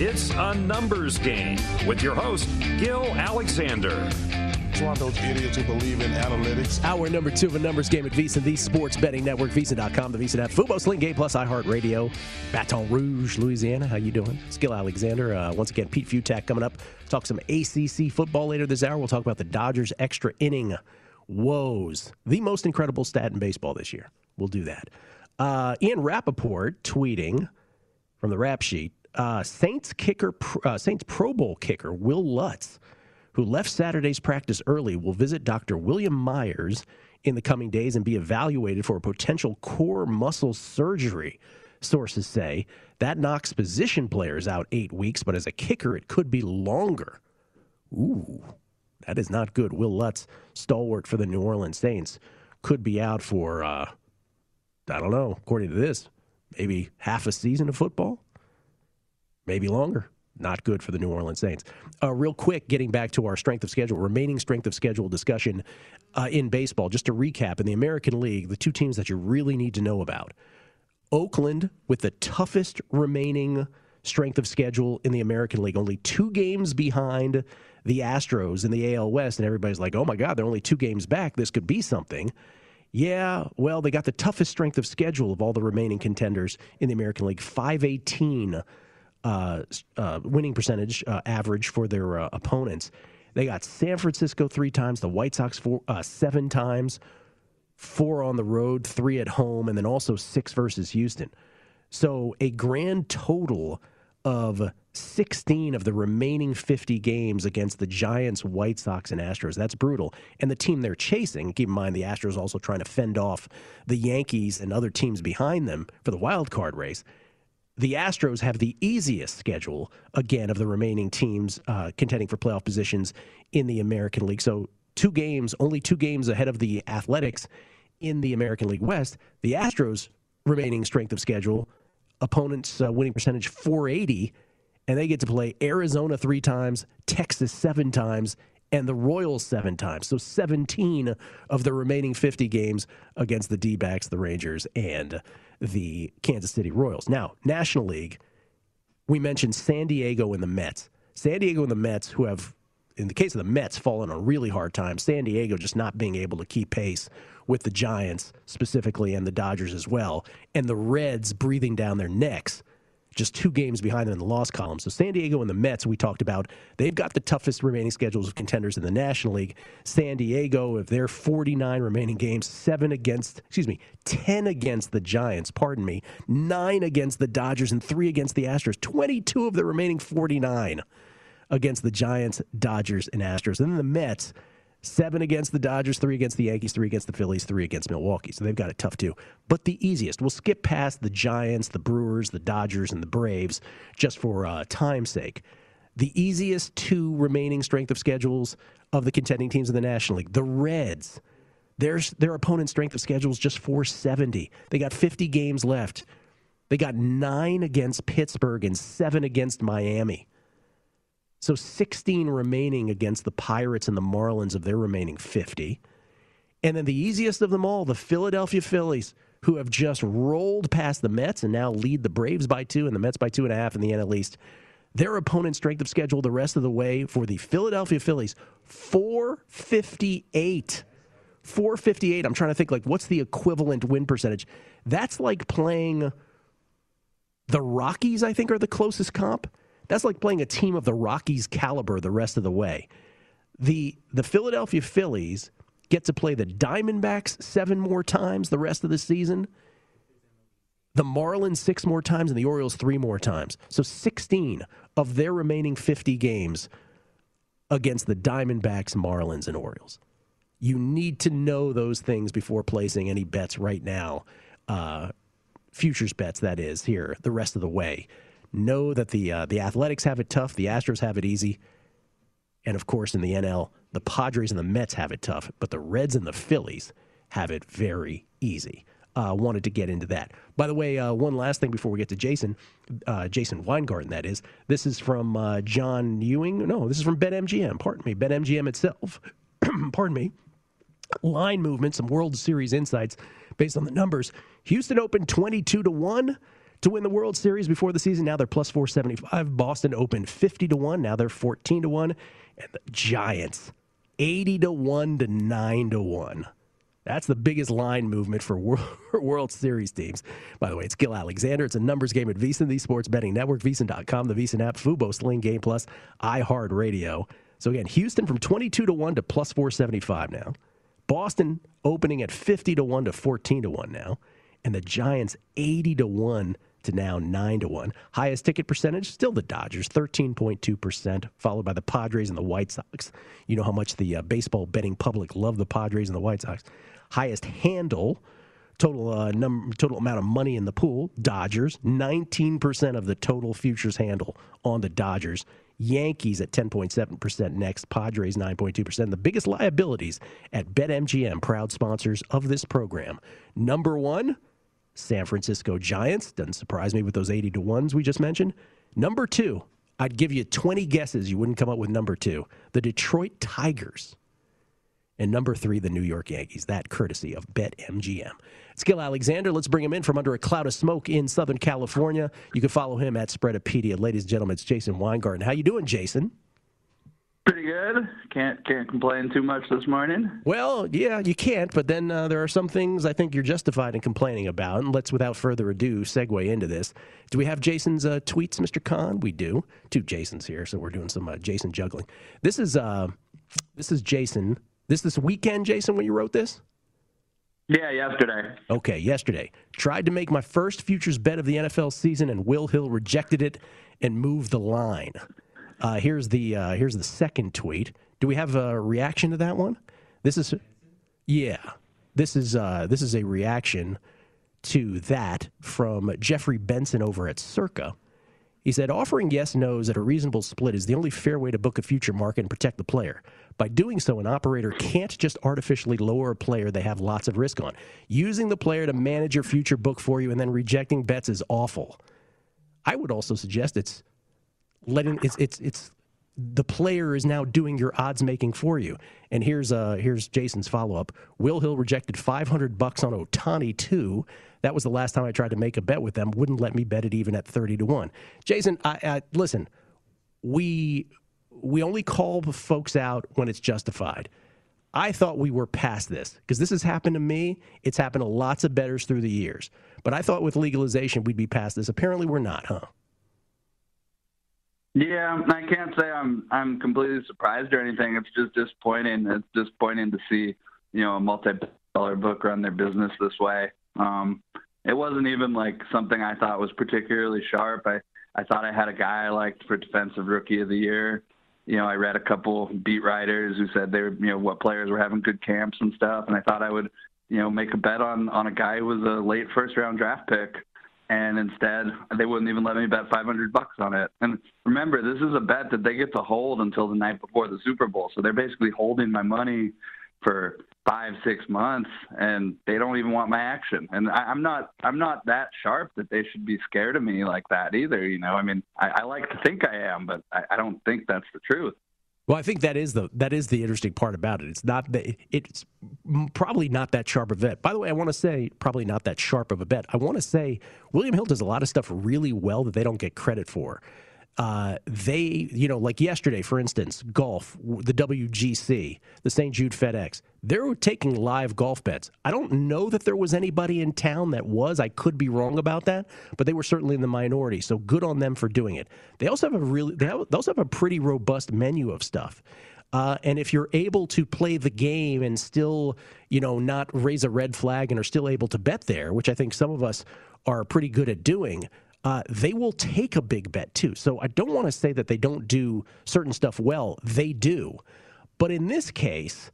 It's a numbers game with your host, Gil Alexander. It's one of those idiots who believe in analytics. Hour number two of a numbers game at VSiN, the sports betting network, VSiN.com, the VSiN app, Fubo, Sling Game Plus, iHeartRadio, Baton Rouge, Louisiana. How you doing? It's Gil Alexander. Uh, once again, Pete Fiutak coming up. Talk some ACC football later this hour. We'll talk about the Dodgers' extra inning woes. The most incredible stat in baseball this year. We'll do that. Uh, Ian Rapoport tweeting from the rap sheet uh, Saints kicker, uh, Saints Pro Bowl kicker Will Lutz, who left Saturday's practice early, will visit Dr. William Meyers in the coming days and be evaluated for a potential core muscle surgery. Sources say that knocks position players out eight weeks, but as a kicker, it could be longer. Ooh, that is not good. Will Lutz, stalwart for the New Orleans Saints, could be out for, uh, I don't know, according to this, maybe half a season of football maybe longer. Not good for the New Orleans Saints. Uh, real quick, getting back to our strength of schedule, remaining strength of schedule discussion uh, in baseball. Just to recap, in the American League, the two teams that you really need to know about Oakland with the toughest remaining strength of schedule in the American League, only two games behind the Astros in the AL West. And everybody's like, oh my God, they're only two games back. This could be something. Yeah, well, they got the toughest strength of schedule of all the remaining contenders in the American League 518 uh, uh, winning percentage uh, average for their uh, opponents. They got San Francisco three times, the White Sox four, uh, seven times, four on the road, three at home, and then also six versus Houston. So a grand total of 16 of the remaining 50 games against the Giants, White Sox, and Astros. That's brutal. And the team they're chasing, keep in mind the Astros also trying to fend off the Yankees and other teams behind them for the wild card race the Astros have the easiest schedule, again, of the remaining teams uh, contending for playoff positions in the American League. So, two games, only two games ahead of the Athletics in the American League West. The Astros' remaining strength of schedule, opponents' uh, winning percentage 480, and they get to play Arizona three times, Texas seven times, and the Royals seven times. So 17 of the remaining 50 games against the D backs, the Rangers, and the Kansas City Royals. Now, National League, we mentioned San Diego and the Mets. San Diego and the Mets, who have, in the case of the Mets, fallen on a really hard time. San Diego just not being able to keep pace with the Giants specifically and the Dodgers as well, and the Reds breathing down their necks just two games behind them in the loss column. So San Diego and the Mets, we talked about, they've got the toughest remaining schedules of contenders in the National League. San Diego, if they're 49 remaining games, seven against, excuse me, 10 against the Giants, pardon me, nine against the Dodgers, and three against the Astros. 22 of the remaining 49 against the Giants, Dodgers, and Astros. And then the Mets, seven against the Dodgers, three against the Yankees, three against the Phillies, three against Milwaukee. So they've got it tough too. But the easiest, we'll skip past the Giants, the Brewers, the Dodgers, and the Braves just for uh, time's sake. The easiest two remaining strength of schedules of the contending teams in the National League, the Reds. Their, their opponent's strength of schedule is just 470. They got 50 games left. They got nine against Pittsburgh and seven against Miami. So 16 remaining against the Pirates and the Marlins of their remaining 50. And then the easiest of them all, the Philadelphia Phillies, who have just rolled past the Mets and now lead the Braves by two and the Mets by two and a half in the NL East. Their opponent's strength of schedule the rest of the way for the Philadelphia Phillies, 458. 458. I'm trying to think like what's the equivalent win percentage? That's like playing the Rockies, I think, are the closest comp. That's like playing a team of the Rockies caliber the rest of the way. The the Philadelphia Phillies get to play the Diamondbacks seven more times the rest of the season. The Marlins six more times and the Orioles three more times. So 16 of their remaining 50 games against the Diamondbacks, Marlins, and Orioles. You need to know those things before placing any bets right now. Uh, futures bets, that is, here the rest of the way know that the uh, the Athletics have it tough, the Astros have it easy, and of course in the NL, the Padres and the Mets have it tough, but the Reds and the Phillies have it very easy. Uh, wanted to get into that. By the way, uh, one last thing before we get to Jason, uh, Jason Weingarten, that is. This is from uh, John Ewing. No, this is from BetMGM. Pardon me, BetMGM itself. Pardon me. Line movement, some World Series insights based on the numbers. Houston opened 22 to 1 to win the World Series before the season. Now they're plus 475. Boston opened 50 to 1. Now they're 14 to 1. And the Giants 80 to 1 to 9 to 1. That's the biggest line movement for World Series teams. By the way, it's Gil Alexander. It's a numbers game at VSiN, the sports betting network, VSiN.com, the VSiN app, Fubo, Sling Game Plus, iHeartRadio. So again, Houston from 22 to 1 to plus 475 now. Boston opening at 50 to 1 to 14 to 1 now. And the Giants 80 to 1 to now 9 to 1. Highest ticket percentage, still the Dodgers, 13.2%, followed by the Padres and the White Sox. You know how much the uh, baseball betting public love the Padres and the White Sox. Highest handle, total uh, number, total amount of money in the pool, Dodgers, 19% of the total futures handle on the Dodgers. Yankees at 10.7% next, Padres 9.2%. The biggest liabilities at BetMGM, proud sponsors of this program. Number one, San Francisco Giants. Doesn't surprise me with those 80 to 1s we just mentioned. Number two, I'd give you 20 guesses you wouldn't come up with number two. The Detroit Tigers. And number three, the New York Yankees. That courtesy of BetMGM. It's Gil Alexander. Let's bring him in from under a cloud of smoke in Southern California. You can follow him at Spreadopedia. Ladies and gentlemen, it's Jason Weingarten. How you doing, Jason? Pretty good. Can't can't complain too much this morning. Well, yeah, you can't. But then uh, there are some things I think you're justified in complaining about. And let's, without further ado, segue into this. Do we have Jason's uh, tweets, Mr. Khan? We do. Two Jasons here, so we're doing some uh, Jason juggling. This is uh, this is Jason. This this weekend, Jason, when you wrote this. Yeah, yesterday. Okay, yesterday. Tried to make my first futures bet of the NFL season, and Will Hill rejected it and moved the line. Uh, here's the uh, here's the second tweet. Do we have a reaction to that one? This is, yeah, this is uh, this is a reaction to that from Jeffrey Benson over at Circa. He said, offering yes nos at a reasonable split is the only fair way to book a future market and protect the player. By doing so, an operator can't just artificially lower a player they have lots of risk on. Using the player to manage your future book for you and then rejecting bets is awful. I would also suggest it's letting it's it's it's the player is now doing your odds making for you. And here's uh here's Jason's follow up. Will Hill rejected 500 bucks on Ohtani too. That was the last time I tried to make a bet with them. Wouldn't let me bet it even at 30 to one. Jason, I, I listen. We we only call the folks out when it's justified. I thought we were past this because this has happened to me. It's happened to lots of bettors through the years. But I thought with legalization we'd be past this. Apparently, we're not, huh? Yeah, I can't say I'm I'm completely surprised or anything. It's just disappointing. It's disappointing to see you know a multi-dollar book run their business this way. Um, it wasn't even like something I thought was particularly sharp. I I thought I had a guy I liked for defensive rookie of the year. You know, I read a couple beat writers who said they were, you know, what players were having good camps and stuff, and I thought I would, you know, make a bet on on a guy who was a late first round draft pick, and instead they wouldn't even let me bet 500 bucks on it. And remember, this is a bet that they get to hold until the night before the Super Bowl, so they're basically holding my money for five six months and they don't even want my action. And I, i'm not i'm not that sharp that they should be scared of me like that either you know? I mean i, I like to think i am but I, I don't think that's the truth well, I think that is the that is the interesting part about it. It's not that it's probably not that sharp of a bet. By the way, I want to say probably not that sharp of a bet. I want to say William Hill does a lot of stuff really well that they don't get credit for uh, they, you know, like yesterday, for instance, golf, the WGC, the St. Jude FedEx, they were taking live golf bets. I don't know that there was anybody in town that was. I could be wrong about that, but they were certainly in the minority. So good on them for doing it. They also have a really, they, have, they also have a pretty robust menu of stuff. Uh, and if you're able to play the game and still, you know, not raise a red flag and are still able to bet there, which I think some of us are pretty good at doing, uh, they will take a big bet too. So I don't want to say that they don't do certain stuff well. They do. But in this case,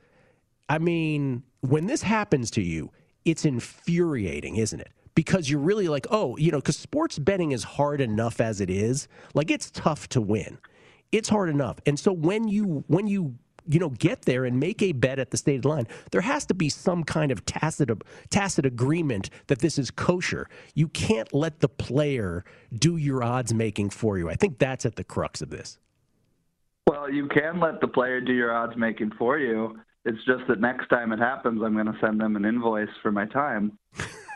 I mean, when this happens to you, it's infuriating, isn't it? Because you're really like, oh, you know, because sports betting is hard enough as it is. Like it's tough to win. It's hard enough. And so when you when you you know, get there and make a bet at the stated line, there has to be some kind of tacit tacit agreement that this is kosher. You can't let the player do your odds making for you. I think that's at the crux of this. Well, you can let the player do your odds making for you. It's just that next time it happens, I'm going to send them an invoice for my time.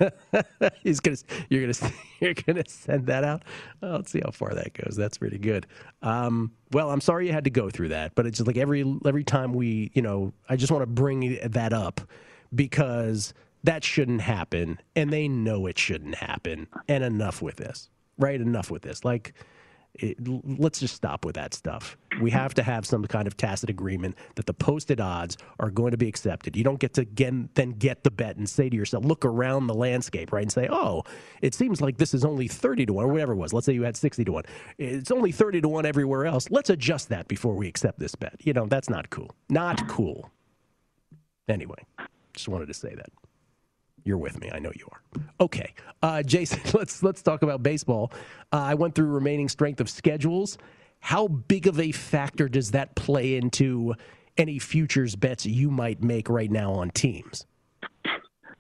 He's gonna, you're gonna, you're gonna send that out. Oh, let's see how far that goes. That's pretty good. Um, well, I'm sorry you had to go through that, but it's just like every every time we, you know, I just want to bring that up because that shouldn't happen, and they know it shouldn't happen. And enough with this, right? Enough with this. Like it, let's just stop with that stuff. We have to have some kind of tacit agreement that the posted odds are going to be accepted. You don't get to again, then get the bet and say to yourself, look around the landscape, right, and say, oh, it seems like this is only 30 to 1 or whatever it was. Let's say you had 60 to 1. It's only 30 to 1 everywhere else. Let's adjust that before we accept this bet. You know, that's not cool. Not cool. Anyway, just wanted to say that. You're with me. I know you are. Okay, uh, Jason. Let's let's talk about baseball. Uh, I went through remaining strength of schedules. How big of a factor does that play into any futures bets you might make right now on teams?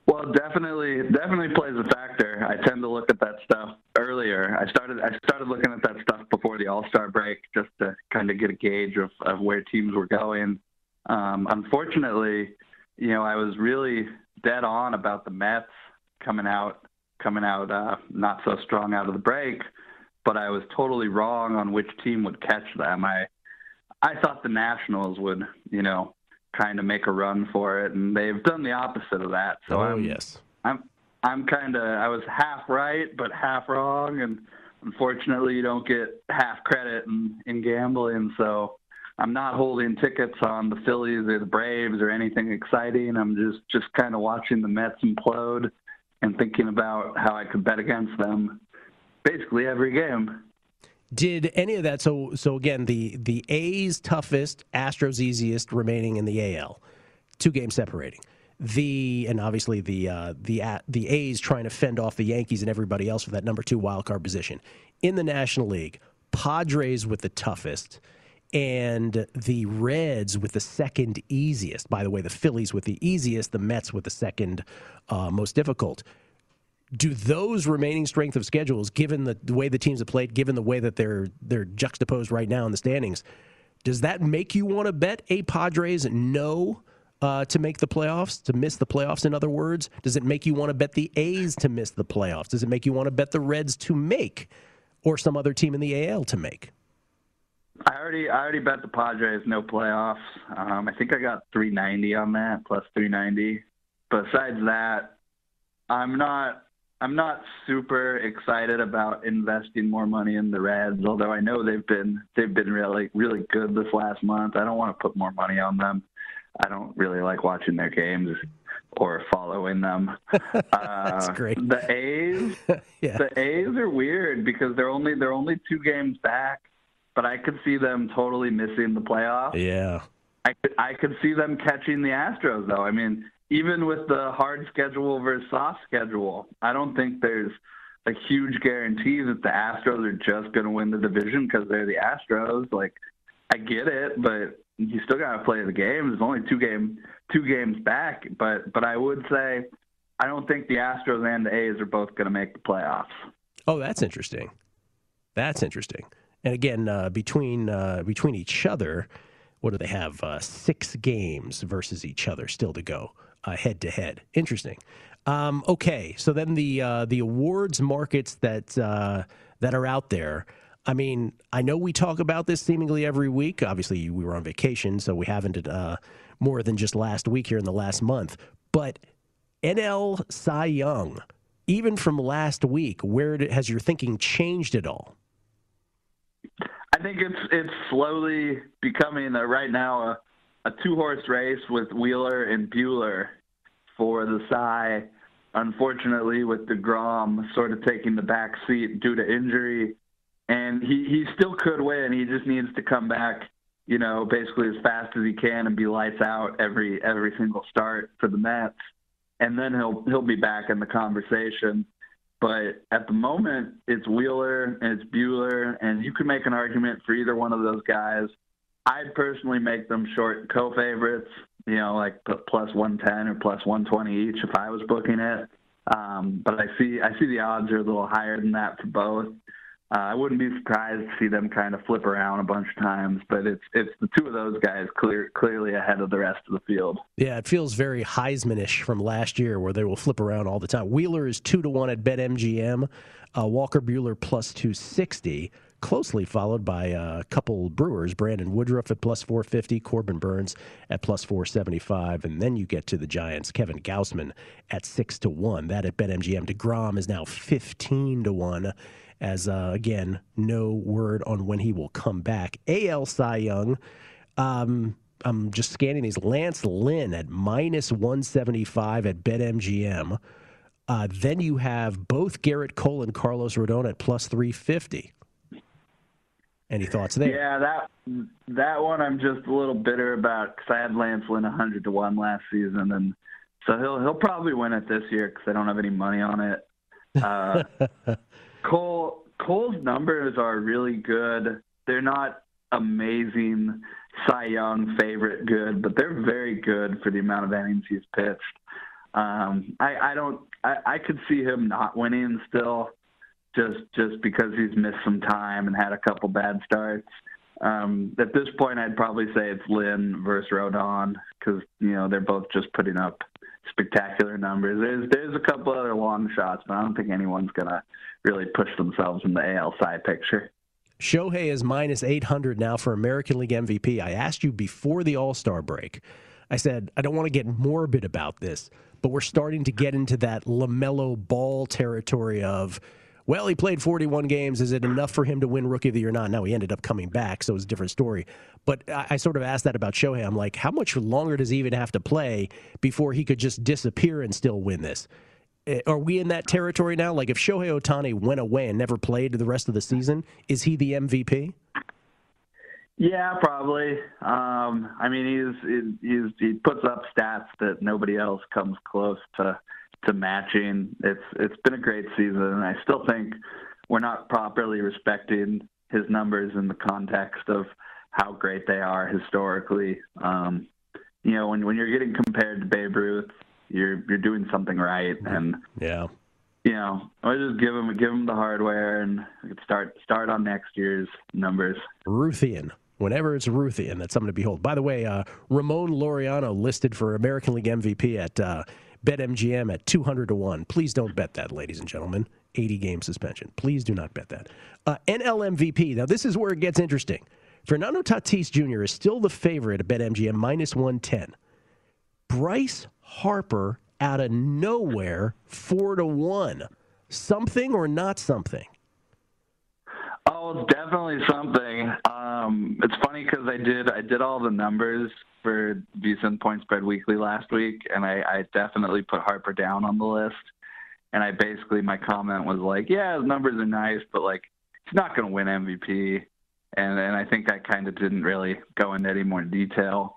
Well, definitely, definitely plays a factor. I tend to look at that stuff earlier. I started, I started looking at that stuff before the All Star break, just to kind of get a gauge of, of where teams were going. Um, unfortunately, you know, I was really dead on about the Mets coming out coming out uh, not so strong out of the break, but I was totally wrong on which team would catch them. I I thought the Nationals would, you know, kind of make a run for it, and they've done the opposite of that. So oh I'm, yes, I'm I'm kind of I was half right but half wrong, and unfortunately you don't get half credit in in gambling. So I'm not holding tickets on the Phillies or the Braves or anything exciting. I'm just just kind of watching the Mets implode and thinking about how I could bet against them basically every game. Did any of that? So so again, the the A's toughest, Astros easiest remaining in the AL, two games separating. The and obviously the uh, the the A's trying to fend off the Yankees and everybody else for that number two wild card position in the National League. Padres with the toughest and the Reds with the second easiest. By the way, the Phillies with the easiest, the Mets with the second uh, most difficult. Do those remaining strength of schedules, given the, the, way the teams have played, given the way that they're they're juxtaposed right now in the standings, does that make you want to bet a Padres no uh, to make the playoffs, to miss the playoffs? In other words, does it make you want to bet the A's to miss the playoffs? Does it make you want to bet the Reds to make, or some other team in the AL to make? I already I already bet the Padres no playoffs. Um, I think I got 390 on that plus 390. Besides that, I'm not I'm not super excited about investing more money in the Reds, although I know they've been they've been really really good this last month. I don't want to put more money on them. I don't really like watching their games or following them. That's uh, great. The A's, yeah. the A's are weird because they're only they're only two games back, but I could see them totally missing the playoffs. Yeah. I could I could see them catching the Astros though. I mean, even with the hard schedule versus soft schedule, I don't think there's a huge guarantee that the Astros are just going to win the division because they're the Astros. Like, I get it, but you still got to play the games. There's only two game two games back, but but I would say I don't think the Astros and the A's are both going to make the playoffs. Oh, that's interesting. That's interesting. And again, uh, between uh, between each other, what do they have? Uh, six games versus each other still to go, head to head. Interesting. Um, okay, so then the uh, the awards markets that uh, that are out there. I mean, I know we talk about this seemingly every week. Obviously, we were on vacation, so we haven't uh, more than just last week here in the last month. But NL Cy Young, even from last week, where has your thinking changed at all? I think it's it's slowly becoming a, right now a, a two horse race with Wheeler and Buehler for the Cy. Unfortunately, with Degrom sort of taking the back seat due to injury, and he he still could win. He just needs to come back, you know, basically as fast as he can and be lights out every every single start for the Mets, and then he'll he'll be back in the conversation. But at the moment, it's Wheeler and it's Buehler, and you could make an argument for either one of those guys. I'd personally make them short co-favorites, you know, like plus 110 or plus 120 each if I was booking it. Um, but I see I see the odds are a little higher than that for both. Uh, I wouldn't be surprised to see them kind of flip around a bunch of times, but it's it's the two of those guys clear, clearly ahead of the rest of the field. Yeah, it feels very Heismanish from last year, where they will flip around all the time. Wheeler is two to one at BetMGM, uh, Walker Buehler plus two sixty, closely followed by a couple Brewers, Brandon Woodruff at plus four fifty, Corbin Burnes at plus four seventy five, and then you get to the Giants, Kevin Gausman at six to one. That at BetMGM. Degrom is now fifteen to one as uh, again, no word on when he will come back. AL Cy Young, um, I'm just scanning these. Lance Lynn at minus 175 at BetMGM. Uh, then you have both Gerrit Cole and Carlos Rodon at plus 350. Any thoughts there? Yeah, that that one I'm just a little bitter about because I had Lance Lynn 100 to one last season, and so he'll he'll probably win it this year because I don't have any money on it. Uh, Cole Cole's numbers are really good. They're not amazing Cy Young favorite good, but they're very good for the amount of innings he's pitched. Um, I, I don't. I, I could see him not winning still, just just because he's missed some time and had a couple bad starts. Um, at this point, I'd probably say it's Lynn versus Rodon because you know they're both just putting up spectacular numbers. There's there's a couple other long shots, but I don't think anyone's gonna really push themselves in the AL Cy picture. Shohei is minus 800 now for American League MVP. I asked you before the All Star break. I said I don't want to get morbid about this, but we're starting to get into that LaMelo Ball territory of. Well, he played 41 games. Is it enough for him to win Rookie of the Year or not? Now he ended up coming back, so it's a different story. But I, I sort of asked that about Shohei. I'm like, how much longer does he even have to play before he could just disappear and still win this? Eh, Are we in that territory now? Like, if Shohei Ohtani went away and never played the rest of the season, is he the MVP? Yeah, probably. Um, I mean, he's he's he puts up stats that nobody else comes close to to matching. It's it's been a great season, and I still think we're not properly respecting his numbers in the context of how great they are historically. Um, you know, when when you're getting compared to Babe Ruth, you're you're doing something right, and yeah, you know, I just give them give him the hardware and start start on next year's numbers. Ruthian. Whenever it's Ruthian, that's something to behold. By the way, uh, Ramon Laureano listed for American League MVP at uh, BetMGM at 200 to 1. Please don't bet that, ladies and gentlemen. 80 game suspension. Please do not bet that. Uh, NL MVP. Now, this is where it gets interesting. Fernando Tatis Jr. is still the favorite at BetMGM minus 110. Bryce Harper out of nowhere, 4 to 1. something or not something? Oh, definitely something. Um, it's funny because I did I did all the numbers for VSiN Point Spread Weekly last week, and I, I definitely put Harper down on the list. And I basically my comment was like, yeah, his numbers are nice, but like he's not going to win MVP. And and I think I kind of didn't really go into any more detail.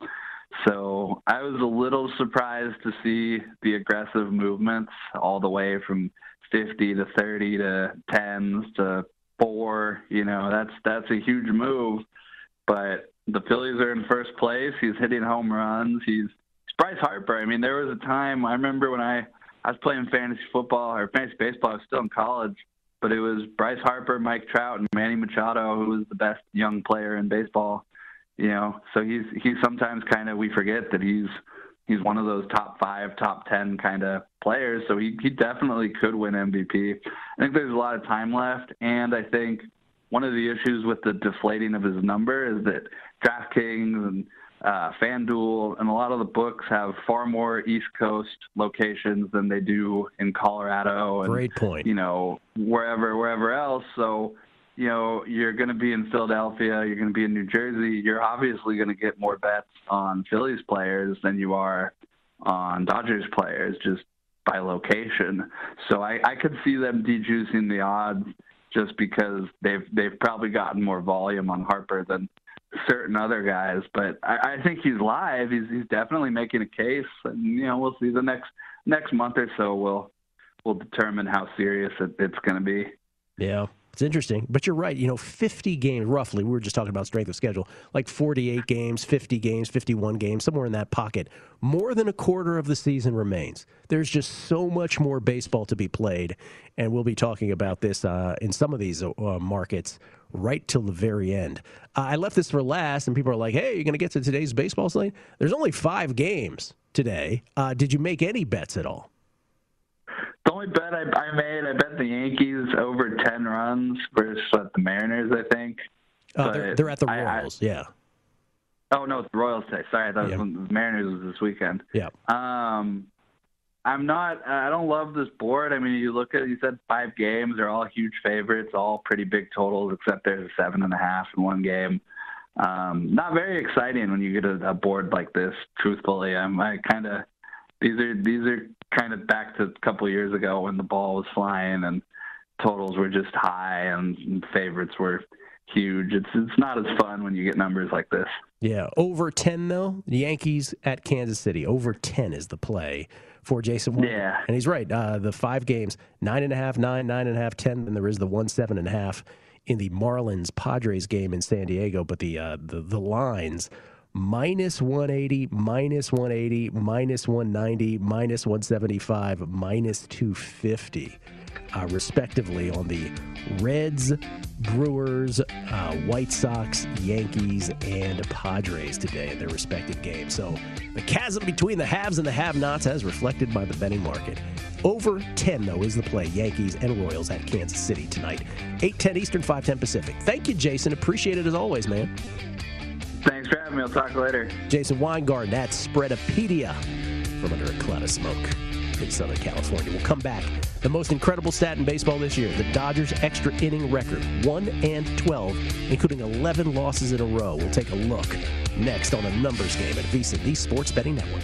So I was a little surprised to see the aggressive movements all the way from 50 to 30 to 10s to four. You know, that's that's a huge move. But the Phillies are in first place. He's hitting home runs. He's, he's Bryce Harper. I mean, there was a time I remember when I I was playing fantasy football or fantasy baseball. I was still in college, but it was Bryce Harper, Mike Trout, and Manny Machado who was the best young player in baseball. You know, so he's he's sometimes kind of we forget that he's he's one of those top five, top ten kind of players. So he he definitely could win MVP. I think there's a lot of time left, and I think one of the issues with the deflating of his number is that DraftKings and uh, FanDuel and a lot of the books have far more East Coast locations than they do in Colorado and Great point. you know wherever wherever else. So you know you're going to be in Philadelphia, you're going to be in New Jersey. You're obviously going to get more bets on Phillies players than you are on Dodgers players just by location. So I, I could see them dejuicing the odds just because they've they've probably gotten more volume on Harper than certain other guys. But I, I think he's live. He's he's definitely making a case, and you know we'll see the next next month or so. We'll we'll determine how serious it, it's going to be. Yeah. It's interesting, but you're right. You know, 50 games roughly. We were just talking about strength of schedule, like 48 games, 50 games, 51 games, somewhere in that pocket. More than a quarter of the season remains. There's just so much more baseball to be played, and we'll be talking about this uh, in some of these uh, markets right till the very end. Uh, I left this for last, and people are like, "Hey, you're going to get to today's baseball slate?" There's only five games today. Uh, did you make any bets at all? The only bet I, I made, I bet the Yankees over ten runs versus what, the Mariners. I think. Uh, they're, they're at the I- I- Royals. yeah. Oh no, it's the Royals today. Sorry, I thought Yeah. it was the Mariners was this weekend. Yeah. Um, I'm not. I don't love this board. I mean, you look at. You said five games. They're all huge favorites. All pretty big totals, except there's a seven and a half in one game. Um, not very exciting when you get a, a board like this. Truthfully, I'm. I kind of. These are these are kind of back to a couple of years ago when the ball was flying and totals were just high and, and favorites were huge. It's it's not as fun when you get numbers like this. Yeah, over 10 though. The Yankees at Kansas City. Over 10 is the play for Jason. Yeah. And he's right. Uh, the five games, nine and a half, nine, nine and a half, ten. Then there is the one seven and a half in the Marlins Padres game in San Diego. But the uh, the the lines minus 180, minus 180, minus 190, minus 175, minus 250, uh, respectively, on the Reds, Brewers, uh, White Sox, Yankees, and Padres today in their respective games. So the chasm between the haves and the have nots as reflected by the betting market. Over 10, though, is the play. Yankees and Royals at Kansas City tonight. 8 10 Eastern, 5 10 Pacific. Thank you, Jason. Appreciate it as always, man. For having me. I'll talk later. Jason Weingarten at Spreadopedia from under a cloud of smoke in Southern California. We'll come back. The most incredible stat in baseball this year the Dodgers' extra inning record 1 and 12, including 11 losses in a row. We'll take a look next on a numbers game at VSiN, the Sports Betting Network.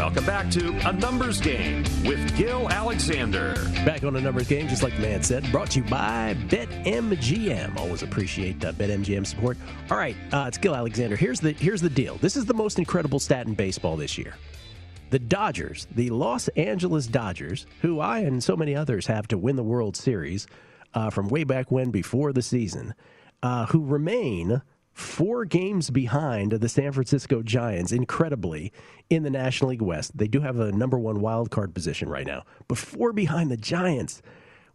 Welcome back to A Numbers Game with Gil Alexander. Back on a numbers game, just like the man said, brought to you by BetMGM. Always appreciate uh, BetMGM support. All right, uh, it's Gil Alexander. Here's the here's the deal. This is the most incredible stat in baseball this year. The Dodgers, the Los Angeles Dodgers, who I and so many others have to win the World Series uh, from way back when before the season, uh, who remain four games behind the San Francisco Giants, incredibly, in the National League West. They do have a number one wild card position right now, but four behind the Giants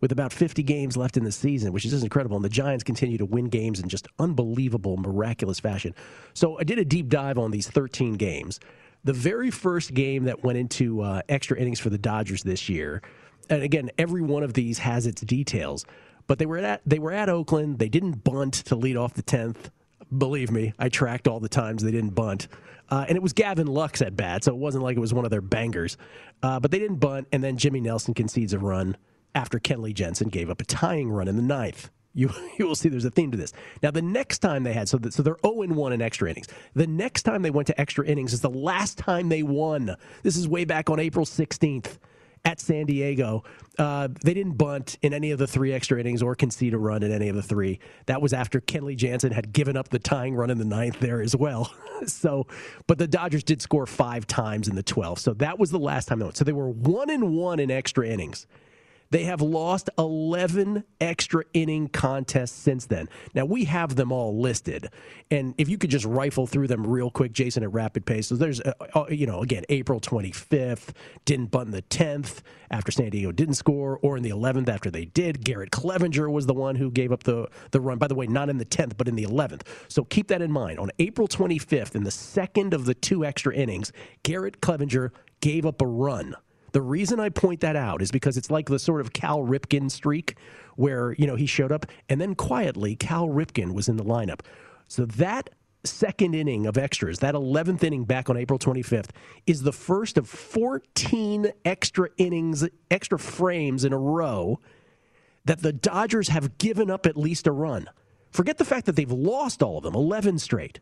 with about 50 games left in the season, which is just incredible. And the Giants continue to win games in just unbelievable, miraculous fashion. So I did a deep dive on these 13 games. The very first game that went into uh, extra innings for the Dodgers this year, and again, every one of these has its details. But they were at they were at Oakland. They didn't bunt to lead off the tenth. Believe me, I tracked all the times they didn't bunt. Uh, and it was Gavin Lux at bat, so it wasn't like it was one of their bangers. Uh, but they didn't bunt, and then Jimmy Nelson concedes a run after Kenley Jansen gave up a tying run in the ninth. You, you will see there's a theme to this. Now, the next time they had, so, that, so they're 0 1 in extra innings. The next time they went to extra innings is the last time they won. This is way back on April 16th at San Diego. Uh, they didn't bunt in any of the three extra innings or concede a run in any of the three. That was after Kenley Jansen had given up the tying run in the ninth there as well. so, but the Dodgers did score five times in the 12th. So that was the last time they went. So they were one and one in extra innings. They have lost 11 extra inning contests since then. Now, we have them all listed. And if you could just rifle through them real quick, Jason, at rapid pace. So there's, uh, uh, you know, again, April 25th, didn't bunt the 10th after San Diego didn't score, or in the 11th after they did. Garrett Cleavinger was the one who gave up the, the run. By the way, not in the 10th, but in the 11th. So keep that in mind. On April 25th, in the second of the two extra innings, Garrett Cleavinger gave up a run. The reason I point that out is because it's like the sort of Cal Ripken streak where, you know, he showed up and then quietly Cal Ripken was in the lineup. So that second inning of extras, that 11th inning back on April 25th, is the first of 14 extra innings, extra frames in a row that the Dodgers have given up at least a run. Forget the fact that they've lost all of them, 11 straight.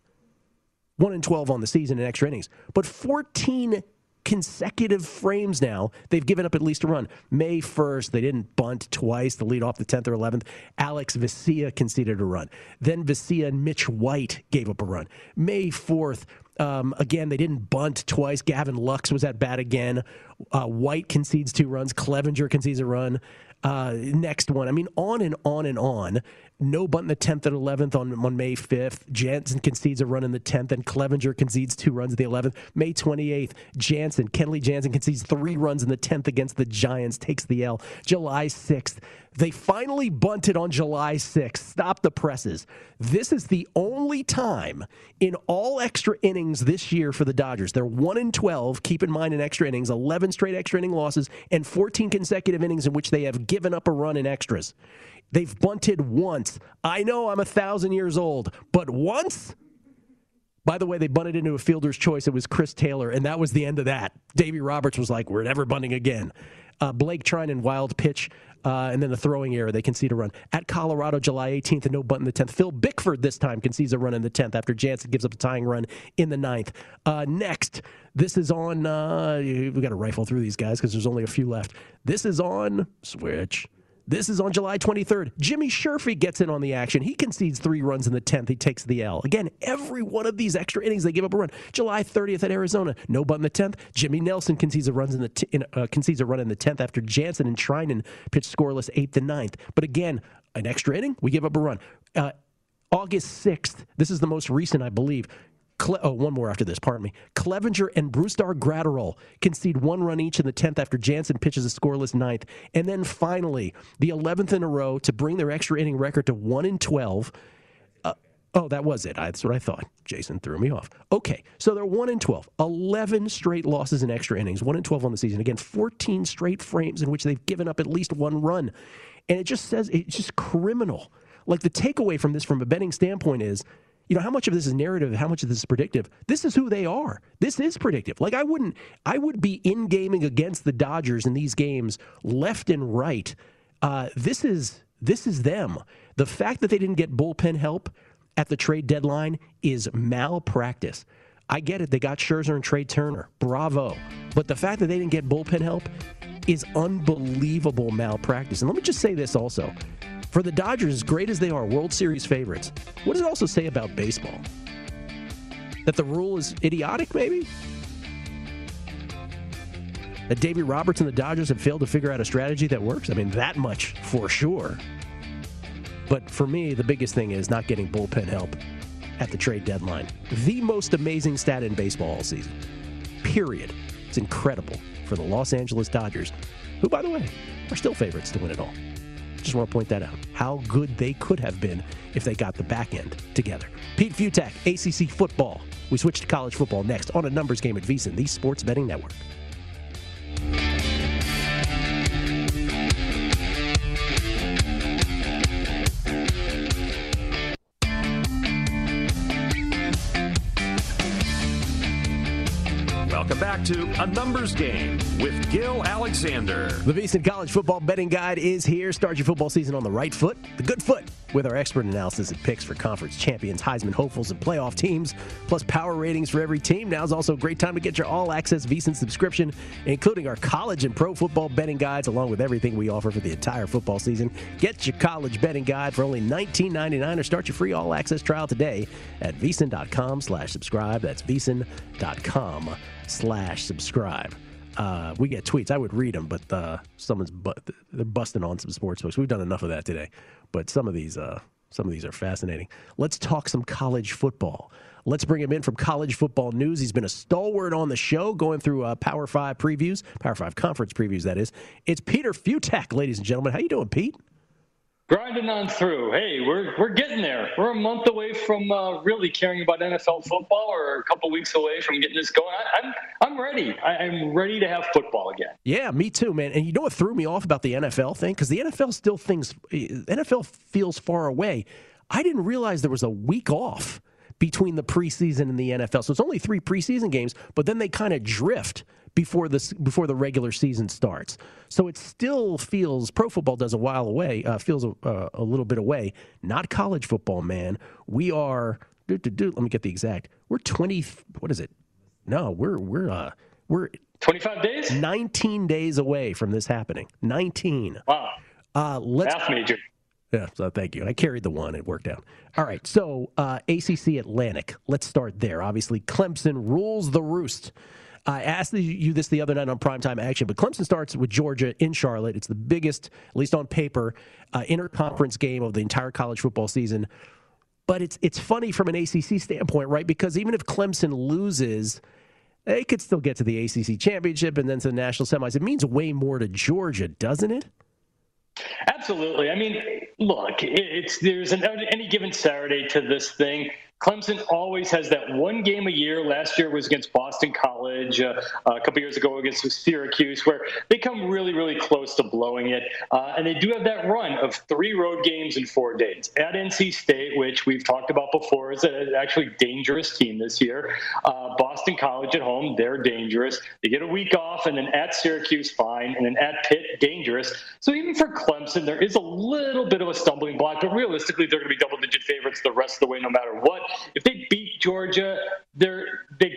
1 and 12 on the season in extra innings, but 14 consecutive frames now, they've given up at least a run. May 1st, they didn't bunt twice the lead off the 10th or 11th. Alex Vesia conceded a run. Then Vesia and Mitch White gave up a run. May 4th, um, again, they didn't bunt twice. Gavin Lux was at bat again. Uh, White concedes two runs. Cleavinger concedes a run. Uh, next one. I mean, on and on and on. No bunt in the 10th and 11th on, on May 5th. Jansen concedes a run in the 10th, and Cleavinger concedes two runs in the 11th. May 28th, Jansen, Kenley Jansen concedes three runs in the 10th against the Giants, takes the L. July 6th, they finally bunted on July 6th. Stop the presses. This is the only time in all extra innings this year for the Dodgers. They're 1 in 12, keep in mind in extra innings, 11 straight extra inning losses, and 14 consecutive innings in which they have given up a run in extras. They've bunted once. I know I'm a thousand years old, but once? By the way, they bunted into a fielder's choice. It was Chris Taylor, and that was the end of that. Davy Roberts was like, "We're never bunting again." Uh, Blake Treinen wild pitch, uh, and then the throwing error. They concede a run at Colorado, July 18th, and no bunt in the 10th. Phil Bickford this time concedes a run in the 10th after Jansen gives up a tying run in the 9th. Uh, next, this is on. Uh, we got to rifle through these guys because there's only a few left. This is on Switch. This is on July 23rd. Jimmy Sherfy gets in on the action. He concedes three runs in the 10th. He takes the L. Again, every one of these extra innings, they give up a run. July 30th at Arizona, no bunt in the 10th. Jimmy Nelson concedes a, runs in the t- in, uh, concedes a run in the 10th after Jansen and Treinen pitched scoreless 8th and 9th. But again, an extra inning, we give up a run. Uh, August 6th, this is the most recent, I believe. Cle- oh, one more after this, pardon me. Cleavinger and Brusdar Graterol concede one run each in the 10th after Jansen pitches a scoreless ninth. And then finally, the 11th in a row to bring their extra inning record to 1 in 12. Uh, oh, that was it. That's what I thought. Jason threw me off. Okay, so they're 1 in 12. 11 straight losses in extra innings, 1 in 12 on the season. Again, 14 straight frames in which they've given up at least one run. And it just says it's just criminal. Like the takeaway from this, from a betting standpoint, is you know how much of this is narrative how much of this is predictive? This is who they are. This is predictive. Like i wouldn't i would be in gaming against the dodgers in these games left and right. Uh, this is this is them. The fact that they didn't get bullpen help at the trade deadline is malpractice. I get it. They got scherzer and trey turner. Bravo. But the fact that they didn't get bullpen help is unbelievable malpractice. And let me just say this also for the Dodgers, as great as they are, World Series favorites, what does it also say about baseball? That the rule is idiotic, maybe? That Davy Roberts and the Dodgers have failed to figure out a strategy that works? I mean, that much for sure. But for me, the biggest thing is not getting bullpen help at the trade deadline. The most amazing stat in baseball all season. Period. It's incredible for the Los Angeles Dodgers, who, by the way, are still favorites to win it all. Just want to point that out. How good they could have been if they got the back end together. Pete Fiutak, ACC football. We switch to college football next on a numbers game at VSiN, the Sports Betting Network. Welcome back to A Numbers Game with Gil Alexander. The VSiN College Football Betting Guide is here. Start your football season on the right foot, the good foot, with our expert analysis and picks for conference champions, Heisman hopefuls, and playoff teams, plus power ratings for every team. Now is also a great time to get your all-access VSiN subscription, including our college and pro football betting guides, along with everything we offer for the entire football season. Get your college betting guide for only $19.99 or start your free all-access trial today at VSiN.com slash subscribe. That's VSiN.com slash subscribe. Uh, we get tweets. I would read them, but uh, someone's bu- they're busting on some sports books. We've done enough of that today, but some of these uh, some of these are fascinating. Let's talk some college football. Let's bring him in from College Football News. He's been a stalwart on the show, going through uh, Power Five previews, Power Five conference previews. That is. It's Peter Fiutak, ladies and gentlemen. How you doing, Pete? Grinding on through. Hey, we're we're getting there. We're a month away from uh, really caring about NFL football, or a couple weeks away from getting this going. I, am I'm, I'm ready. I, am ready to have football again. Yeah, me too, man. And you know what threw me off about the NFL thing? Because the NFL still thinks NFL feels far away. I didn't realize there was a week off between the preseason and the NFL. So it's only three preseason games, but then they kind of drift before the before the regular season starts. So it still feels pro football does a while away, uh, feels a, uh, a, little bit away. Not college football, man. We are. Do, do, do, let me get the exact. We're twenty. What is it? No, we're we're uh we're 25 days 19 days away from this happening 19 wow uh let's Math major yeah, so thank you. I carried the one. It worked out. All right. So uh, ACC Atlantic. Let's start there. Obviously, Clemson rules the roost. I asked you this the other night on primetime action, but Clemson starts with Georgia in Charlotte. It's the biggest, at least on paper, uh, interconference game of the entire college football season. But it's it's funny from an ACC standpoint, right? Because even if Clemson loses, they could still get to the ACC championship and then to the national semis. It means way more to Georgia, doesn't it? Absolutely. I mean, look, it's there's an, any given Saturday to this thing. Clemson always has that one game a year. Last year was against Boston College. Uh, a couple years ago against Syracuse, where they come really, really close to blowing it. Uh, and they do have that run of three road games in four days at NC State, which we've talked about before is an actually dangerous team this year. Uh, Boston College at home, they're dangerous. They get a week off, and then at Syracuse, fine, and then at Pitt, dangerous. So even for Clemson, there is a little bit of a stumbling block, but realistically, they're going to be double-digit favorites the rest of the way, no matter what. If they beat Georgia, they're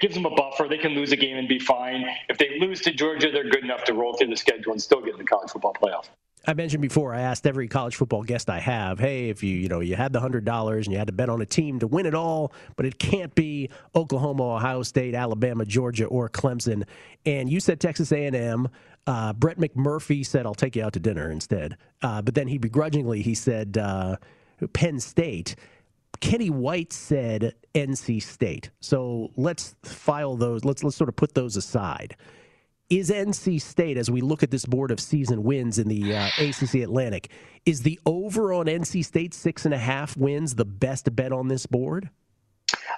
gives them a buffer. They can lose a game and be fine. If they lose to Georgia, they're good enough to roll through the schedule and still get in the college football playoff. I mentioned before, I asked every college football guest I have, hey, if you you know you had the hundred dollars and you had to bet on a team to win it all, but it can't be Oklahoma, Ohio State, Alabama, Georgia, or Clemson, and you said Texas A&M. Uh, Brett McMurphy said, "I'll take you out to dinner instead," uh, but then he begrudgingly he said uh, Penn State. Kenny White said NC State. So let's file those. Let's let's sort of put those aside is NC State, as we look at this board of season wins in the uh, ACC Atlantic, is the over on NC State six and a half wins the best bet on this board?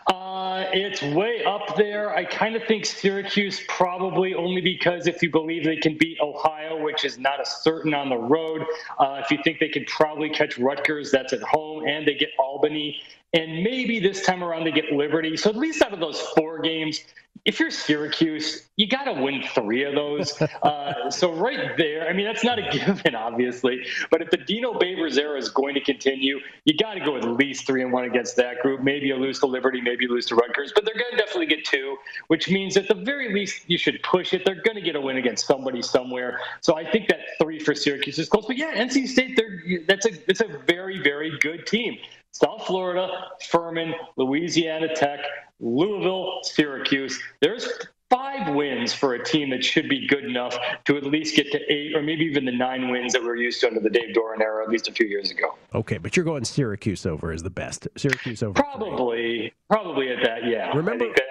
Uh, it's way up there. I kind of think Syracuse probably only because if you believe they can beat Ohio, which is not a certain on the road, uh, if you think they can probably catch Rutgers, that's at home, and they get Albany, and maybe this time around they get Liberty. So at least out of those four games, if you're Syracuse, you got to win three of those. Uh, so right there, I mean, that's not a given, obviously. But if the Dino Babers era is going to continue, you got to go at least three and one against that group. Maybe you lose to Liberty, maybe you lose to Rutgers, but they're going to definitely get two, which means at the very least you should push it. They're going to get a win against somebody somewhere. So I think that three for Syracuse is close. But yeah, NC State, they're that's a it's a very very good team. South Florida, Furman, Louisiana Tech, Louisville, Syracuse. There's five wins for a team that should be good enough to at least get to eight or maybe even the nine wins that we are used to under the Dave Doeren era at least a few years ago. Okay, but you're going Syracuse over as the best. Syracuse over. Probably, probably at that. Yeah. Remember, I think that,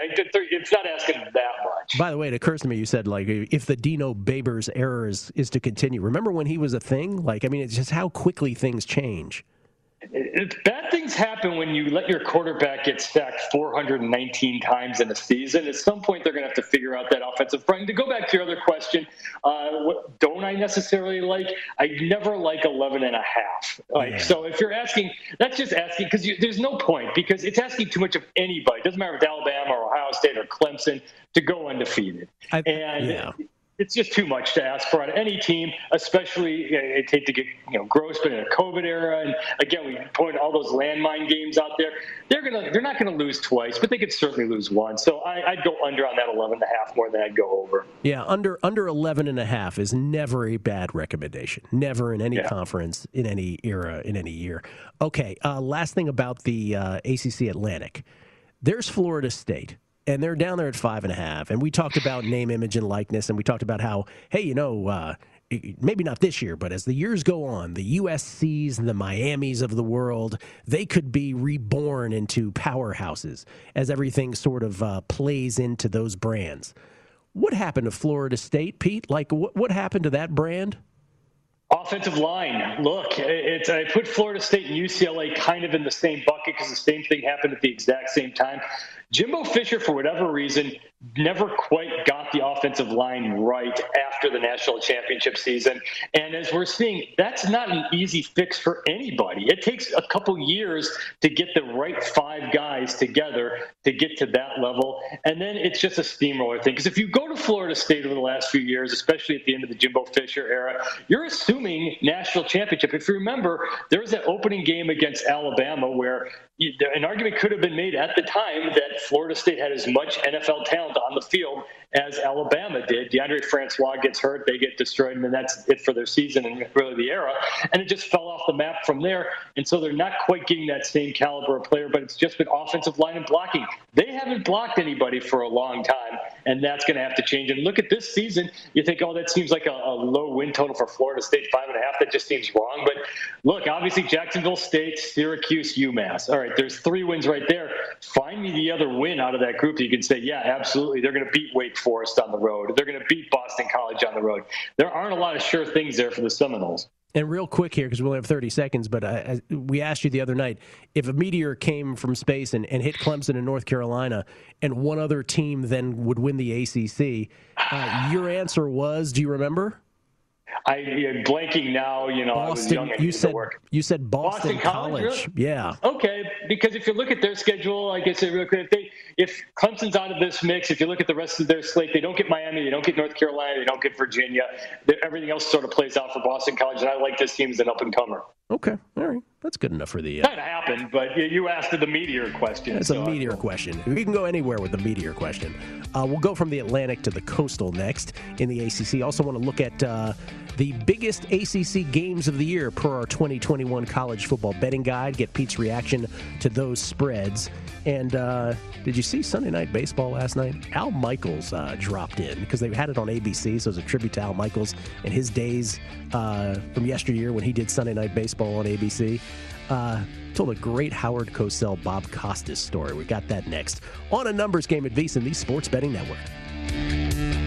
it's not asking that much. By the way, it occurs to me you said like if the Dino Babers era is, is to continue. Remember when he was a thing? Like I mean, it's just how quickly things change. It, bad things happen when you let your quarterback get sacked 419 times in a season. At some point, they're going to have to figure out that offensive front. And to go back to your other question, uh, what don't I necessarily like? I never like 11 and a half. Like, yeah. so if you're asking, that's just asking because there's no point because it's asking too much of anybody. It doesn't matter if it's Alabama or Ohio State or Clemson to go undefeated. I, and yeah it's just too much to ask for on any team, especially I hate to get you know gross, but in a COVID era, and again we point all those landmine games out there. They're gonna they're not gonna lose twice, but they could certainly lose once. So I, would go under on that 11 and a half more than I'd go over. Yeah, under under 11 and a half is never a bad recommendation. Never in any yeah. conference in any era in any year. Okay, uh, last thing about the uh, ACC Atlantic. There's Florida State and they're down there at five and a half. And we talked about name, image, and likeness, and we talked about how, hey, you know, uh, maybe not this year, but as the years go on, the USCs and the Miamis of the world, they could be reborn into powerhouses as everything sort of uh, plays into those brands. What happened to Florida State, Pete? Like, what, what happened to that brand? Offensive line. Look, I put Florida State and UCLA kind of in the same bucket because the same thing happened at the exact same time. Jimbo Fisher, for whatever reason, never quite got the offensive line right after the national championship season. And as we're seeing, that's not an easy fix for anybody. It takes a couple years to get the right five guys together to get to that level. And then it's just a steamroller thing. Because if you go to Florida State over the last few years, especially at the end of the Jimbo Fisher era, you're assuming national championship. If you remember, there was that opening game against Alabama where an argument could have been made at the time that Florida State had as much NFL talent on the field as Alabama did. Deondre Francois gets hurt, they get destroyed, and then that's it for their season and really the era. And it just fell off the map from there. And so they're not quite getting that same caliber of player, but it's just been offensive line and blocking. They haven't blocked anybody for a long time, and that's going to have to change. And look at this season, you think, oh, that seems like a, a low win total for Florida State, five and a half. That just seems wrong. But look, obviously Jacksonville State, Syracuse, UMass. All right, there's three wins right there. Find me the other win out of that group that you can say, yeah, absolutely, they're going to beat Wake Forest on the road. They're going to beat Boston College on the road. There aren't a lot of sure things there for the Seminoles. And real quick here, because we only have 30 seconds, but uh, we asked you the other night if a meteor came from space and, and, hit Clemson in North Carolina and one other team then would win the ACC, uh, your answer was, do you remember? I yeah, blanking now. You know, Boston, I was you said you said Boston, Boston College. College. Really? Yeah. Okay, because if you look at their schedule, I guess real quick, if they if Clemson's out of this mix, if you look at the rest of their slate, they don't get Miami, they don't get North Carolina, they don't get Virginia. Everything else sort of plays out for Boston College, and I like this team as an up and comer. Okay, all right, that's good enough for the. Uh, that happened, but you asked the meteor question. It's so a meteor question. We can go anywhere with the meteor question. Uh, we'll go from the Atlantic to the coastal next in the ACC. Also, want to look at uh, the biggest ACC games of the year per our 2021 college football betting guide. Get Pete's reaction to those spreads. And uh, did you see Sunday Night Baseball last night? Al Michaels uh, dropped in because they had it on ABC, so it was a tribute to Al Michaels and his days uh, from yesteryear when he did Sunday Night Baseball on ABC. Uh, told a great Howard Cosell, Bob Costas story. We got that next on a numbers game at VSiN, the Sports Betting Network.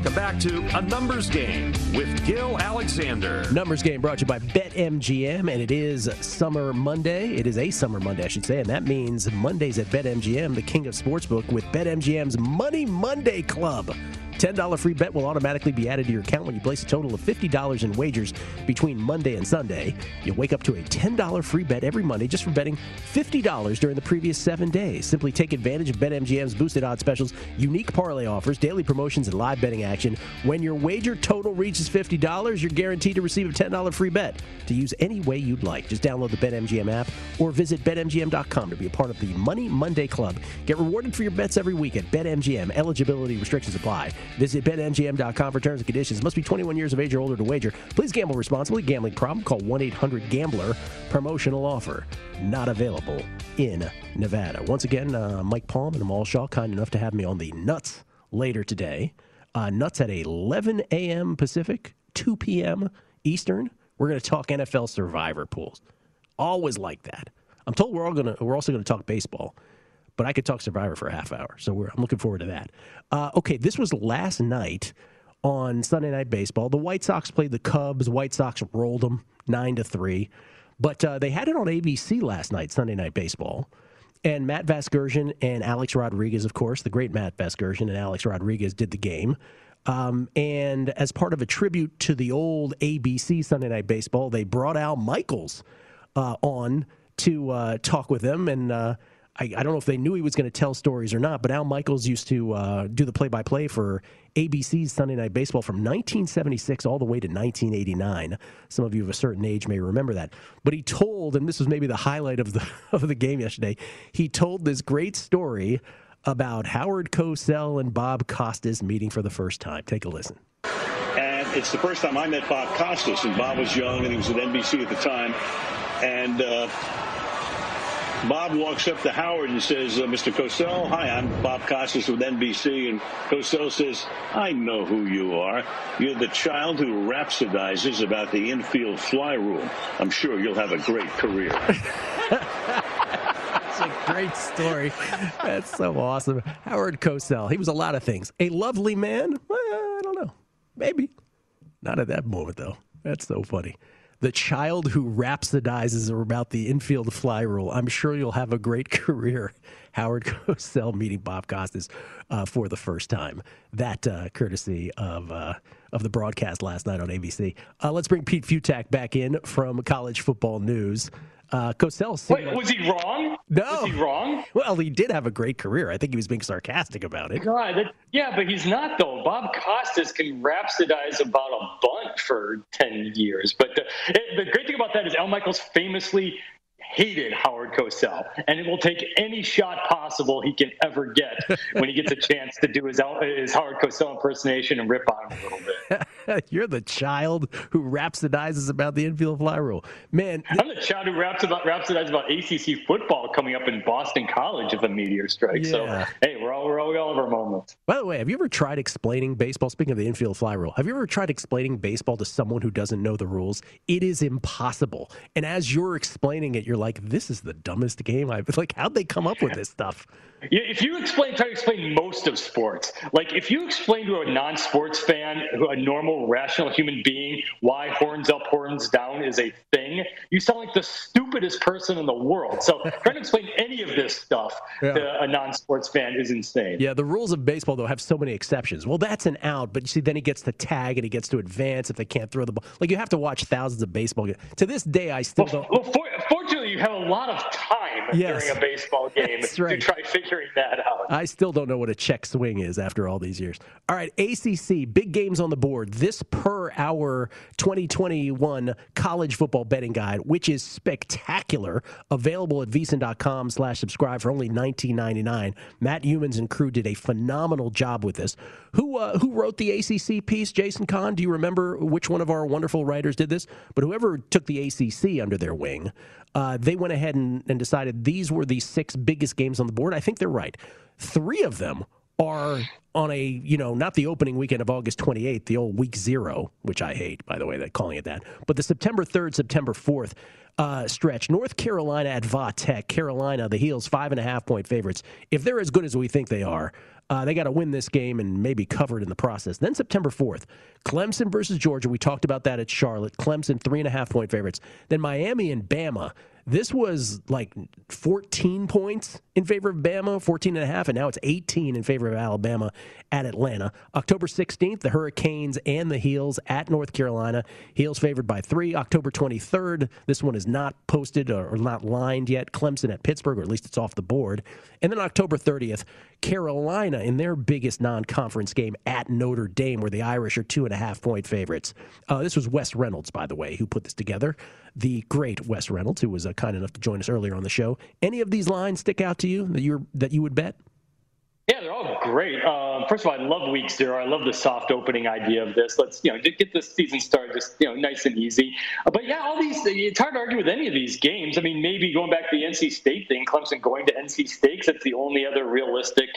Welcome back to A Numbers Game with Gil Alexander. Numbers game brought to you by BetMGM, and it is Summer Monday. It is a Summer Monday, I should say, and that means Mondays at BetMGM, the king of sportsbook, with BetMGM's Money Monday Club. $10 free bet will automatically be added to your account when you place a total of $50 in wagers between Monday and Sunday. You'll wake up to a $10 free bet every Monday just for betting $50 during the previous seven days. Simply take advantage of BetMGM's boosted odds specials, unique parlay offers, daily promotions, and live betting action. When your wager total reaches $50, you're guaranteed to receive a $10 free bet to use any way you'd like. Just download the BetMGM app or visit BetMGM.com to be a part of the Money Monday Club. Get rewarded for your bets every week at BetMGM. Eligibility restrictions apply. Visit BetMGM.com for terms and conditions. Must be 21 years of age or older to wager. Please gamble responsibly. Gambling problem? Call 1-800-GAMBLER. Promotional offer not available in Nevada. Once again, uh, Mike Palm and Amal Shaw kind enough to have me on the Nuts later today. Uh, nuts at 11 a.m. Pacific, 2 p.m. Eastern. We're going to talk NFL survivor pools. Always like that. I'm told we're all going to. We're also going to talk baseball but I could talk Survivor for a half hour. So I'm looking forward to that. Uh, okay, this was last night on Sunday Night Baseball. The White Sox played the Cubs. White Sox rolled them nine to three, but uh, they had it on ABC last night, Sunday Night Baseball. and Matt Vasgersian and Alex Rodriguez, of course, the great Matt Vasgersian and Alex Rodriguez did the game. Um, and as part of a tribute to the old ABC Sunday Night Baseball, they brought Al Michaels uh, on to uh, talk with them. And uh, I, I, don't know if they knew he was going to tell stories or not, but Al Michaels used to uh, do the play by play for ABC's Sunday Night Baseball from 1976 all the way to 1989. Some of you of a certain age may remember that. But he told, and this was maybe the highlight of the, of the game yesterday, he told this great story about Howard Cosell and Bob Costas meeting for the first time. Take a listen. And it's the first time I met Bob Costas, and Bob was young and he was at NBC at the time. And uh, Bob walks up to Howard and says, uh, Mr. Cosell, hi, I'm Bob Costas with NBC. And Cosell says, I know who you are. You're the child who rhapsodizes about the infield fly rule. I'm sure you'll have a great career. a great story. That's so awesome. Howard Cosell. He was a lot of things. A lovely man? Well, I don't know. Maybe. Not at that moment, though. That's so funny. The child who rhapsodizes about the infield fly rule. I'm sure you'll have a great career. Howard Cosell meeting Bob Costas uh, for the first time. That uh, courtesy of uh, of the broadcast last night on ABC. Uh, let's bring Pete Fiutak back in from College Football News. Uh, Cosell. Wait, like, was he wrong? No, was he wrong? Well, he did have a great career. I think he was being sarcastic about it. God, that, yeah, but he's not though. Bob Costas can rhapsodize about a bunt for ten years. But the, the great thing about that is Al Michaels famously hated Howard Cosell, and it will take any shot possible he can ever get when he gets a chance to do his, his Howard Cosell impersonation and rip on him a little bit. You're the child who rhapsodizes about the infield fly rule, man. I'm the child who raps about rhapsodizes about ACC football coming up in Boston College if a meteor strikes. Yeah. So hey, we're all we're all, we all have our moments. By the way, have you ever tried explaining baseball? Speaking of the infield fly rule, have you ever tried explaining baseball to someone who doesn't know the rules? It is impossible. And as you're explaining it, you're like, this is the dumbest game I've like. How'd they come up with this stuff? Yeah, if you explain, try to explain most of sports. Like if you explain to a non-sports fan, a normal, rational human being, why horns up, horns down is a thing, you sound like the stupidest person in the world. So trying to explain any of this stuff yeah. to a non-sports fan is insane. Yeah, the rules of baseball though have so many exceptions. Well, that's an out, but you see, then he gets to tag and he gets to advance if they can't throw the ball. Like you have to watch thousands of baseball games. To this day, I still well, don't. Well, for, fortunately, you have a lot of time yes. during a baseball game right. to try figuring that out. I still don't know what a check swing is after all these years. All right, ACC, big games on the board. This per hour 2021 college football betting guide, which is spectacular, available at VSiN.com slash subscribe for only $19.99. Matt Youmans and crew did a phenomenal job with this. Who uh, who wrote the ACC piece? Jason Kahn. Do you remember which one of our wonderful writers did this? But whoever took the ACC under their wing, uh, they went ahead and, and decided these were the six biggest games on the board. I think they're right. Three of them are on a, you know, not the opening weekend of August 28th, the old week zero, which I hate, by the way, that calling it that, but the September 3rd, September 4th uh, stretch. North Carolina at Va Tech. Carolina, the Heels, five and a half point favorites. If they're as good as we think they are, uh, they got to win this game and maybe cover it in the process. Then September 4th, Clemson versus Georgia. We talked about that at Charlotte. Clemson, three and a half point favorites. Then Miami and Bama. This was like 14 points in favor of Bama, 14 and a half, and now it's 18 in favor of Alabama at Atlanta. October 16th, the Hurricanes and the Heels at North Carolina. Heels favored by three. October 23rd, this one is not posted or not lined yet. Clemson at Pittsburgh, or at least it's off the board. And then October 30th, Carolina in their biggest non conference game at Notre Dame, where the Irish are two and a half point favorites. Uh, this was Wes Reynolds, by the way, who put this together. The great Wes Reynolds, who was uh, kind enough to join us earlier on the show. Any of these lines stick out to you that you that you would bet? Yeah, they're all great. Um, first of all, I love week zero. I love the soft opening idea of this. Let's you know get this season started just you know nice and easy. Uh, but yeah, all these it's hard to argue with any of these games. I mean, maybe going back to the NC State thing, Clemson going to NC State, that's the only other realistic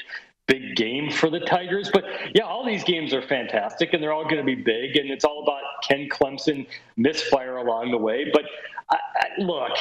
big game for the Tigers. But yeah, all these games are fantastic and they're all going to be big. And it's all about can Clemson misfire along the way. But I, I, look,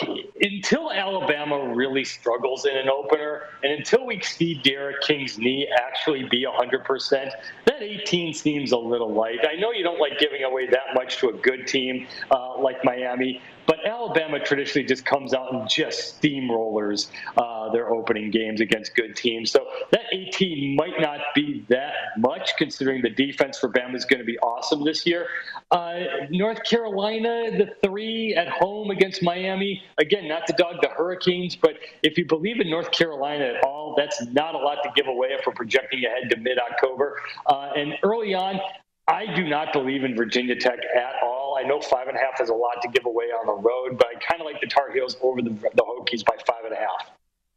until Alabama really struggles in an opener, and until we see D'Eriq King's knee actually be 100%, that 18 seems a little light. I know you don't like giving away that much to a good team uh, like Miami, but Alabama traditionally just comes out and just steamrollers uh, their opening games against good teams. So that 18 might not be that much, considering the defense for Bama is going to be awesome this year. Uh, North Carolina, the three at home against Miami. Again, not to dog the Hurricanes, but if you believe in North Carolina at all, that's not a lot to give away if we're projecting ahead to mid October. Uh, and early on, I do not believe in Virginia Tech at all. I know five and a half has a lot to give away on the road, but I kind of like the Tar Heels over the, the Hokies by five and a half.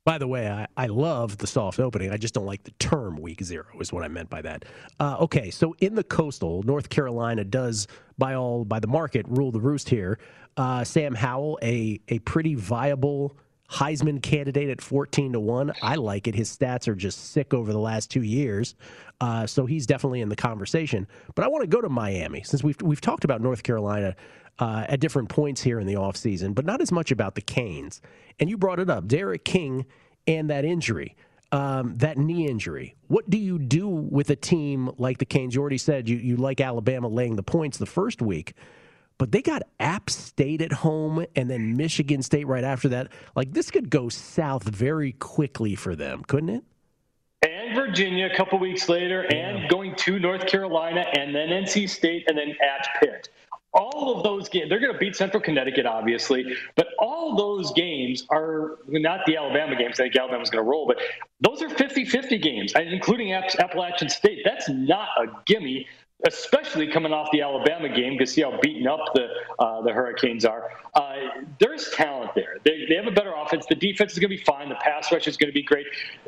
By the way, I, I love the soft opening. I just don't like the term week zero, is what I meant by that. Uh, okay, so in the coastal, North Carolina does, by all by the market, rule the roost here. Uh, Sam Howell, a a pretty viable Heisman candidate at 14 to 1. I like it. His stats are just sick over the last two years. Uh, so he's definitely in the conversation. But I want to go to Miami since we've, we've talked about North Carolina uh, at different points here in the offseason, but not as much about the Canes. And you brought it up D'Eriq King and that injury. Um, that knee injury. What do you do with a team like the Canes? You already said you, you like Alabama laying the points the first week but they got App State at home and then Michigan State right after that. Like this could go south very quickly for them, couldn't it? And Virginia a couple weeks later, yeah. and going to North Carolina, and then NC State, and then at Pitt. All of those games, they're going to beat Central Connecticut, obviously, but all those games are not the Alabama games. I think Alabama's going to roll, but those are 50 50 games, including Appalachian State. That's not a gimme especially coming off the Alabama game, to see how beaten up the uh, the Hurricanes are. Uh, there's talent there. They, they have a better offense. The defense is going to be fine. The pass rush is going to be great.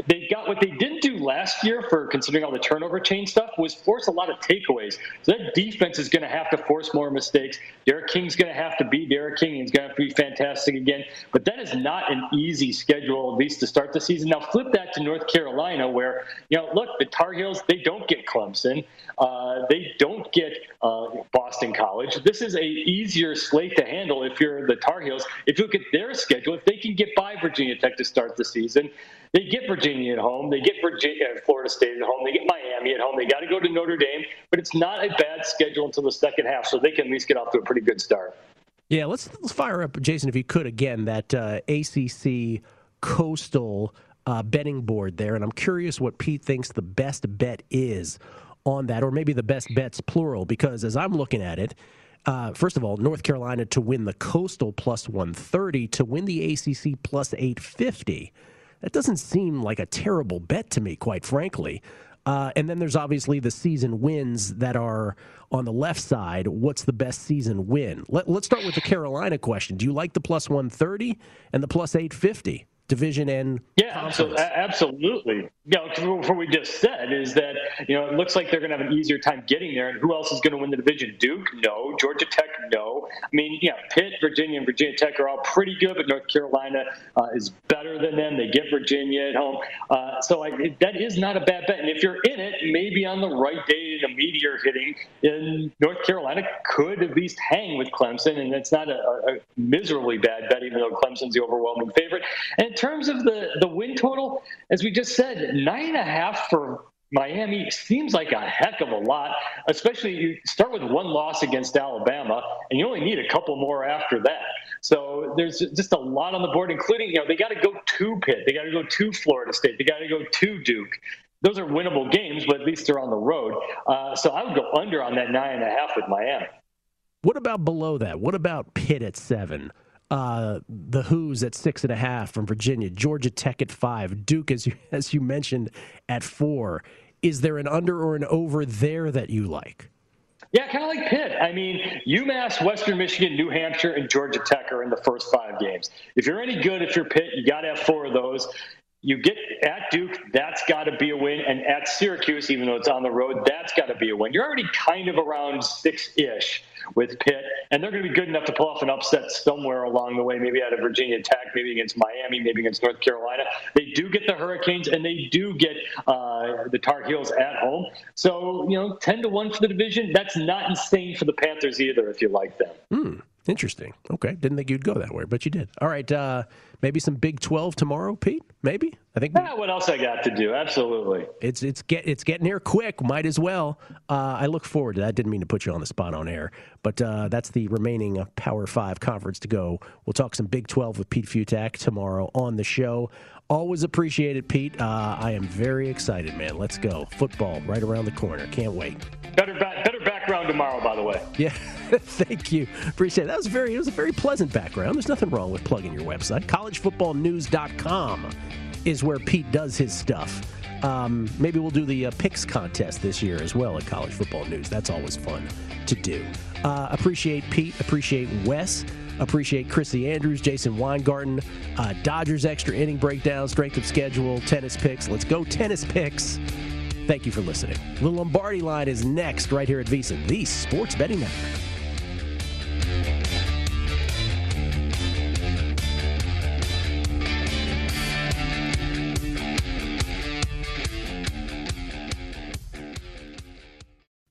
They got what they didn't do last year for considering all the turnover chain stuff was force a lot of takeaways. So that defense is going to have to force more mistakes. D'Eriq King's going to have to be D'Eriq King. He's going to have to be fantastic again. But that is not an easy schedule, at least to start the season. Now flip that to North Carolina, where you know, look, the Tar Heels they don't get Clemson. Uh, they don't get uh, Boston College. This is a easier slate to handle if you're the Tar Heels. If you look at their schedule, if they can get by Virginia Tech to start the season, they get Virginia at home, they get Virginia, uh, Florida State at home, they get Miami at home, they got to go to Notre Dame, but it's not a bad schedule until the second half, so they can at least get off to a pretty good start. Yeah, let's, let's fire up, Jason, if you could, again, that uh, ACC Coastal uh, betting board there, and I'm curious what Pete thinks the best bet is on that, or maybe the best bets, plural, because as I'm looking at it, uh, first of all, North Carolina to win the Coastal plus 130, to win the ACC plus 850. That doesn't seem like a terrible bet to me, quite frankly. Uh, and then there's obviously the season wins that are on the left side. What's the best season win? Let, us start with the Carolina question. Do you like the plus 130 and the plus 850? Division and yeah absolutely, absolutely you know what we just said is that you know it looks like they're going to have an easier time getting there and who else is going to win the division? Duke? No. Georgia tech? No. I mean yeah pitt virginia and virginia tech are all pretty good but north carolina uh, is better than them. They get virginia at home. Uh, so like, that is not a bad bet. And if you're in it maybe on the right day in a meteor hitting in north carolina could at least hang with clemson and it's not a, a miserably bad bet even though clemson's the overwhelming favorite. And terms of the, the win total, as we just said, nine and a half for Miami seems like a heck of a lot, especially you start with one loss against Alabama, and you only need a couple more after that. So there's just a lot on the board, including, you know, they got to go to Pitt, they got to go to Florida State, they got to go to Duke. Those are winnable games, but at least they're on the road. Uh, so I would go under on that nine and a half with Miami. What about below that? What about Pitt at seven? Uh, the Hoos at six and a half from Virginia, Georgia Tech at five, Duke, as you, as you mentioned, at four. Is there an under or an over there that you like? Yeah, kind of like Pitt. I mean, UMass, Western Michigan, New Hampshire, and Georgia Tech are in the first five games. If you're any good, if you're Pitt, you got to have four of those. You get at Duke, that's got to be a win. And at Syracuse, even though it's on the road, that's got to be a win. You're already kind of around six ish with Pitt, and they're going to be good enough to pull off an upset somewhere along the way, maybe out of Virginia Tech, maybe against Miami, maybe against North Carolina. They do get the Hurricanes, and they do get uh, the Tar Heels at home. So, you know, 10 to 1 for the division, that's not insane for the Panthers either, if you like them. Hmm. Interesting. Okay. Didn't think you'd go that way, but you did. All right. Uh, maybe some Big 12 tomorrow, Pete? Maybe? I think. Yeah, what else I got to do? Absolutely. It's it's get it's getting here quick. Might as well. Uh, I look forward to that. Didn't mean to put you on the spot on air, but uh, that's the remaining uh, Power Five conference to go. We'll talk some Big 12 with Pete Fiutak tomorrow on the show. Always appreciate it, Pete. Uh, I am very excited, man. Let's go. Football right around the corner. Can't wait. Better back, better background tomorrow, by the way. Yeah, thank you. Appreciate it. That was very. It was a very pleasant background. There's nothing wrong with plugging your website. CollegeFootballNews.com is where Pete does his stuff. Um, maybe we'll do the uh, picks contest this year as well at College Football News. That's always fun to do. Uh, appreciate Pete. Appreciate Wes. Appreciate Chrissy Andrews, Jason Weingarten, uh, Dodgers extra inning breakdown, strength of schedule, tennis picks. Let's go tennis picks. Thank you for listening. The Lombardi line is next right here at VSiN, the Sports Betting Network. Thank you.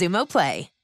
Xumo Play.